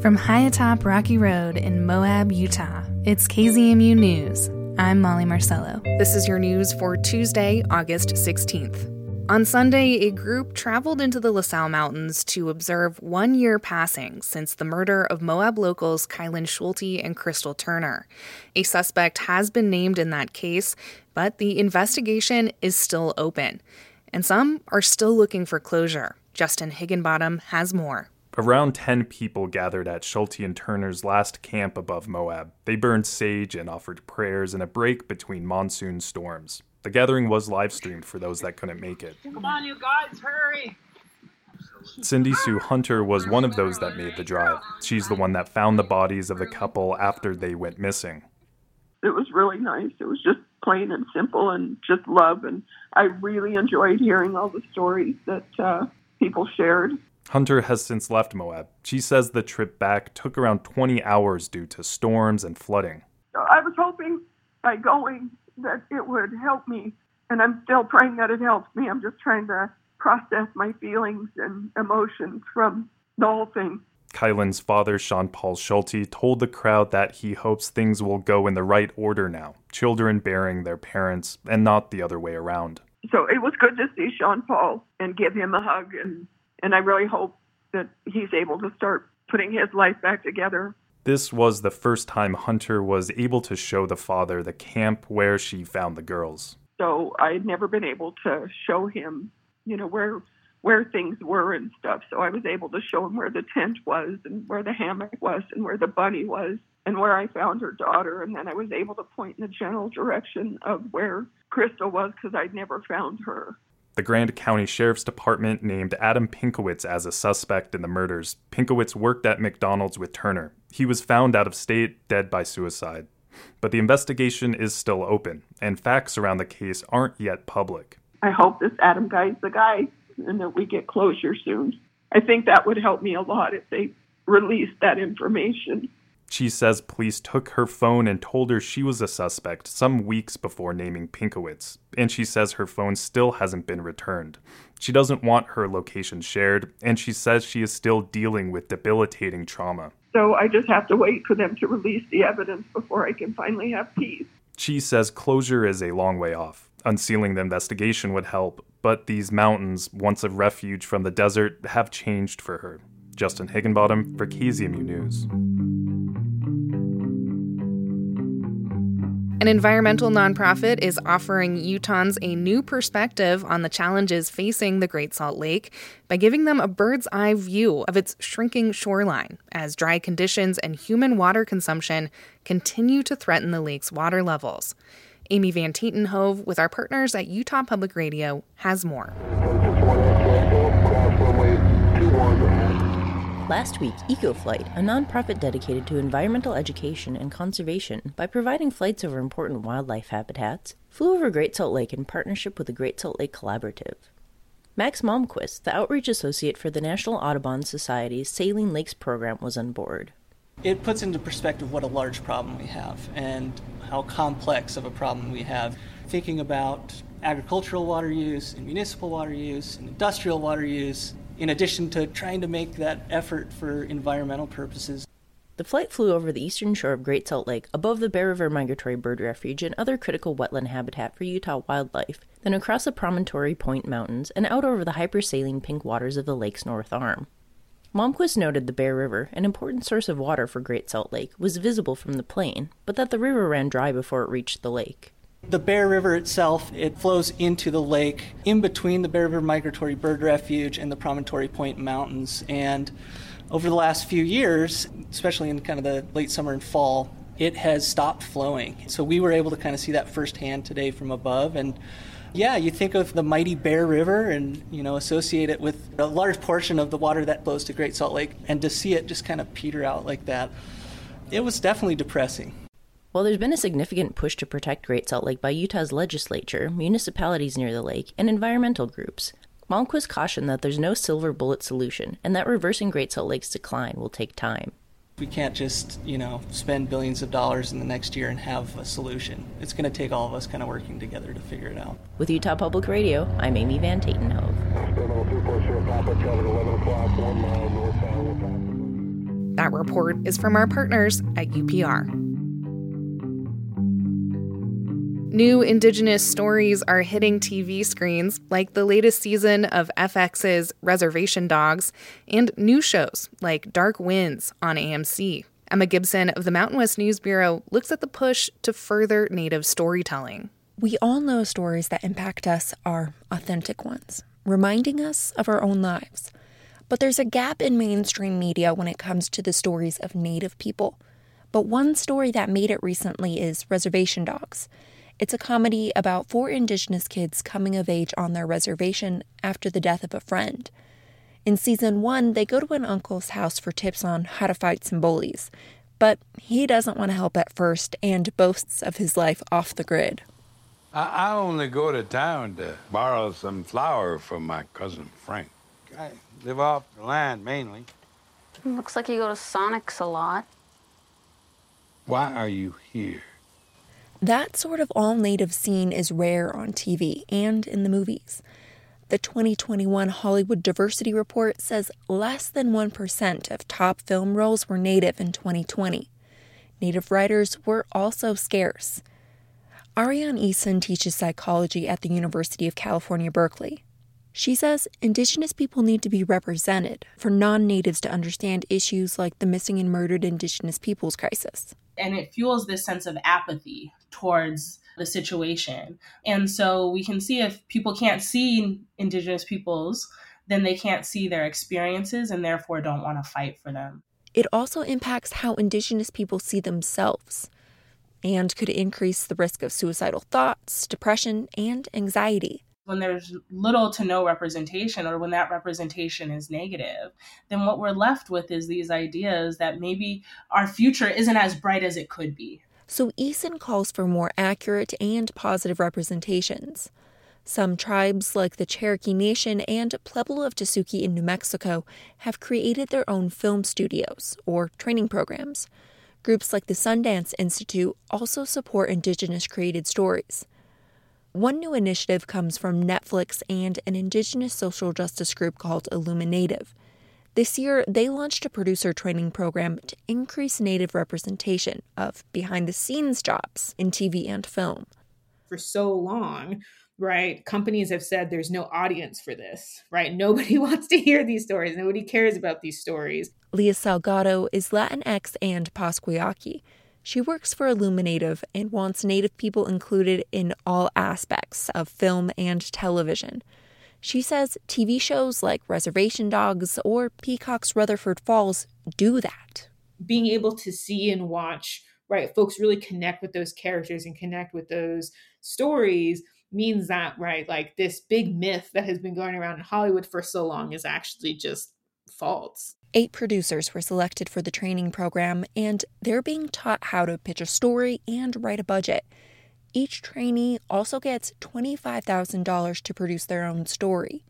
From high atop Rocky Road in Moab, Utah, it's KZMU News. I'm Molly Marcello. This is your news for Tuesday, August 16th. On Sunday, a group traveled into the La Sal Mountains to observe one year passing since the murder of Moab locals Kylen Schulte and Crystal Turner. A suspect has been named in that case, but the investigation is still open, and some are still looking for closure. Justin Higginbottom has more. Around 10 people gathered at Schulte and Turner's last camp above Moab. They burned sage and offered prayers in a break between monsoon storms. The gathering was live streamed for those that couldn't make it. Come on, you guys, hurry! Cindy Sue Hunter was one of those that made the drive. She's the one that found the bodies of the couple after they went missing. It was really nice. It was just plain and simple and just love. And I really enjoyed hearing all the stories that uh, people shared. Hunter has since left Moab. She says the trip back took around 20 hours due to storms and flooding. I was hoping by going that it would help me, and I'm still praying that it helps me. I'm just trying to process my feelings and emotions from the whole thing. Kylen's father, Sean Paul Schulte, told the crowd that he hopes things will go in the right order now, children bearing their parents and not the other way around. So it was good to see Sean Paul and give him a hug and and I really hope that he's able to start putting his life back together. This was the first time Hunter was able to show the father the camp where she found the girls. So I had never been able to show him, you know, where where things were and stuff. So I was able to show him where the tent was and where the hammock was and where the bunny was and where I found her daughter. And then I was able to point in the general direction of where Crystal was because I'd never found her. The Grand County Sheriff's Department named Adam Pinkowitz as a suspect in the murders. Pinkowitz worked at McDonald's with Turner. He was found out of state, dead by suicide. But the investigation is still open, and facts around the case aren't yet public. I hope this Adam guy's the guy and that we get closure soon. I think that would help me a lot if they released that information. She says police took her phone and told her she was a suspect some weeks before naming Pinkowitz, and she says her phone still hasn't been returned. She doesn't want her location shared, and she says she is still dealing with debilitating trauma. So I just have to wait for them to release the evidence before I can finally have peace. She says closure is a long way off. Unsealing the investigation would help, but these mountains, once a refuge from the desert, have changed for her. Justin Higginbottom for KZMU News. An environmental nonprofit is offering Utahns a new perspective on the challenges facing the Great Salt Lake by giving them a bird's eye view of its shrinking shoreline as dry conditions and human water consumption continue to threaten the lake's water levels. Amy Van Tatenhove, with our partners at Utah Public Radio, has more. Last week, EcoFlight, a nonprofit dedicated to environmental education and conservation by providing flights over important wildlife habitats, flew over Great Salt Lake in partnership with the Great Salt Lake Collaborative. Max Malmquist, the outreach associate for the National Audubon Society's Saline Lakes program, was on board. It puts into perspective what a large problem we have and how complex of a problem we have. Thinking about agricultural water use and municipal water use and industrial water use, in addition to trying to make that effort for environmental purposes. The flight flew over the eastern shore of Great Salt Lake, above the Bear River Migratory Bird Refuge and other critical wetland habitat for Utah wildlife, then across the Promontory Point Mountains and out over the hypersaline pink waters of the lake's north arm. Malmquist noted the Bear River, an important source of water for Great Salt Lake, was visible from the plane, but that the river ran dry before it reached the lake. The Bear River itself, it flows into the lake in between the Bear River Migratory Bird Refuge and the Promontory Point Mountains. And over the last few years, especially in kind of the late summer and fall, it has stopped flowing. So we were able to kind of see that firsthand today from above. And yeah, you think of the mighty Bear River and, you know, associate it with a large portion of the water that flows to Great Salt Lake, and to see it just kind of peter out like that, it was definitely depressing. While there's been a significant push to protect Great Salt Lake by Utah's legislature, municipalities near the lake, and environmental groups, Malmquist cautioned that there's no silver bullet solution and that reversing Great Salt Lake's decline will take time. We can't just, you know, spend billions of dollars in the next year and have a solution. It's going to take all of us kind of working together to figure it out. With Utah Public Radio, I'm Amy Van Tatenhove. That report is from our partners at UPR. New Indigenous stories are hitting TV screens, like the latest season of FX's Reservation Dogs, and new shows like Dark Winds on AMC. Emma Gibson of the Mountain West News Bureau looks at the push to further Native storytelling. We all know stories that impact us are authentic ones, reminding us of our own lives. But there's a gap in mainstream media when it comes to the stories of Native people. But one story that made it recently is Reservation Dogs. It's a comedy about four Indigenous kids coming of age on their reservation after the death of a friend. In season one, they go to an uncle's house for tips on how to fight some bullies, but he doesn't want to help at first and boasts of his life off the grid. I, I only go to town to borrow some flour from my cousin Frank. I live off the land mainly. Looks like you go to Sonic's a lot. Why are you here? That sort of all native scene is rare on TV and in the movies. The 2021 Hollywood Diversity Report says less than 1% of top film roles were native in 2020. Native writers were also scarce. Arianne Eason teaches psychology at the University of California, Berkeley. She says Indigenous people need to be represented for non natives to understand issues like the missing and murdered Indigenous peoples crisis and it fuels this sense of apathy towards the situation. And so we can see if people can't see Indigenous peoples, then they can't see their experiences and therefore don't want to fight for them. It also impacts how Indigenous people see themselves and could increase the risk of suicidal thoughts, depression, and anxiety when there's little to no representation or when that representation is negative, then what we're left with is these ideas that maybe our future isn't as bright as it could be. So Eason calls for more accurate and positive representations. Some tribes, like the Cherokee Nation and Pueblo of Tesuque in New Mexico, have created their own film studios or training programs. Groups like the Sundance Institute also support Indigenous created stories. One new initiative comes from Netflix and an Indigenous social justice group called Illuminative. This year, they launched a producer training program to increase Native representation of behind the scenes jobs in TV and film. For so long, right, companies have said there's no audience for this, right? Nobody wants to hear these stories, nobody cares about these stories. Leah Salgado is Latinx and Pascua Yaqui. She works for Illuminative and wants Native people included in all aspects of film and television. She says TV shows like Reservation Dogs or Peacock's Rutherford Falls do that. Being able to see and watch, right, folks really connect with those characters and connect with those stories means that, right, like this big myth that has been going around in Hollywood for so long is actually just false. Eight producers were selected for the training program, and they're being taught how to pitch a story and write a budget. Each trainee also gets $25,000 to produce their own story.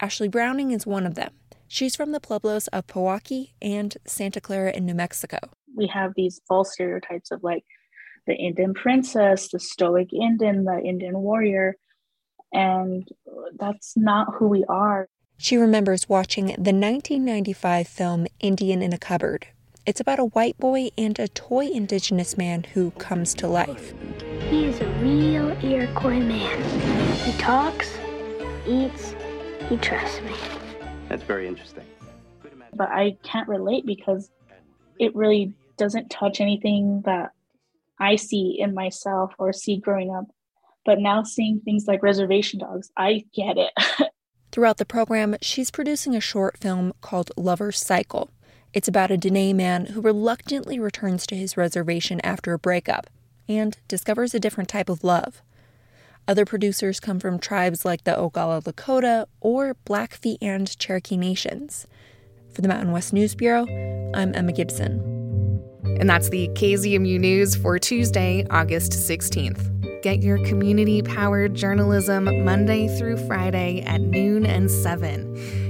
Ashley Browning is one of them. She's from the Pueblos of Pojoaque and Santa Clara in New Mexico. We have these false stereotypes of like the Indian princess, the stoic Indian, the Indian warrior, and that's not who we are. She remembers watching the 1995 film Indian in a Cupboard. It's about a white boy and a toy indigenous man who comes to life. He is a real Iroquois man. He talks, eats, he trusts me. That's very interesting. But I can't relate because it really doesn't touch anything that I see in myself or see growing up. But now seeing things like reservation dogs, I get it. Throughout the program, she's producing a short film called Lover's Cycle. It's about a Dene man who reluctantly returns to his reservation after a breakup and discovers a different type of love. Other producers come from tribes like the Oglala Lakota or Blackfeet and Cherokee nations. For the Mountain West News Bureau, I'm Emma Gibson. And that's the KZMU News for Tuesday, August 16th. Get your community powered journalism Monday through Friday at noon and 7.